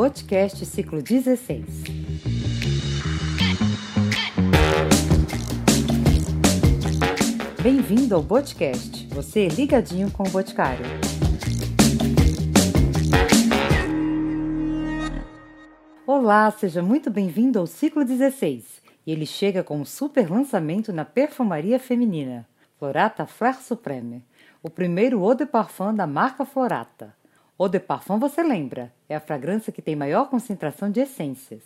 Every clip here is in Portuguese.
Boticast ciclo 16. Bem-vindo ao Boticast, você ligadinho com o Boticário. Olá, seja muito bem-vindo ao ciclo 16. E ele chega com um super lançamento na perfumaria feminina, Florata Fleur Supreme, o primeiro eau de parfum da marca Florata. Eau de parfum você lembra, é a fragrância que tem maior concentração de essências.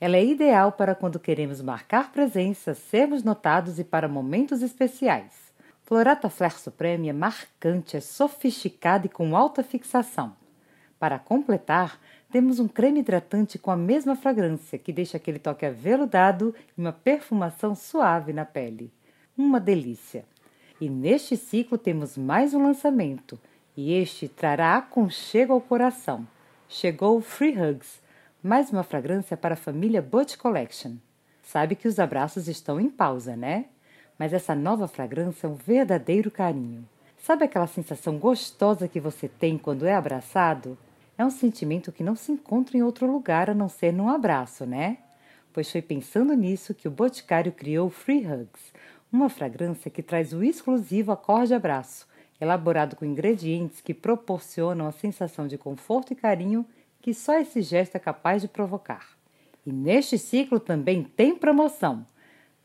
Ela é ideal para quando queremos marcar presença, sermos notados e para momentos especiais. Florata Fleur Supreme é marcante, é sofisticada e com alta fixação. Para completar, temos um creme hidratante com a mesma fragrância, que deixa aquele toque aveludado e uma perfumação suave na pele. Uma delícia! E neste ciclo temos mais um lançamento, e este trará aconchego ao coração. Chegou Free Hugs, mais uma fragrância para a família Butch Collection. Sabe que os abraços estão em pausa, né? Mas essa nova fragrância é um verdadeiro carinho. Sabe aquela sensação gostosa que você tem quando é abraçado? É um sentimento que não se encontra em outro lugar a não ser num abraço, né? Pois foi pensando nisso que o Boticário criou Free Hugs, uma fragrância que traz o exclusivo acorde abraço, elaborado com ingredientes que proporcionam a sensação de conforto e carinho que só esse gesto é capaz de provocar. E neste ciclo também tem promoção.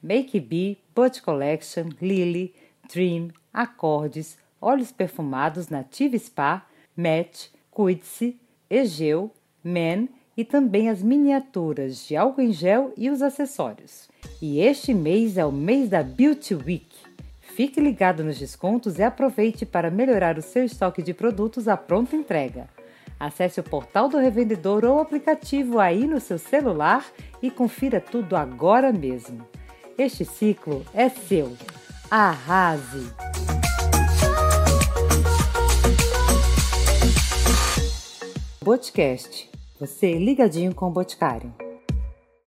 Make Be, Bud Collection, Lily, Dream, Acordes, óleos perfumados Native Spa, Match, Cuide-se, Egeu, Men e também as miniaturas de álcool em gel e os acessórios. E este mês é o mês da Beauty Week. Fique ligado nos descontos e aproveite para melhorar o seu estoque de produtos à pronta entrega. Acesse o portal do revendedor ou aplicativo aí no seu celular e confira tudo agora mesmo. Este ciclo é seu. Arrase! Boticast. Você ligadinho com o Boticário.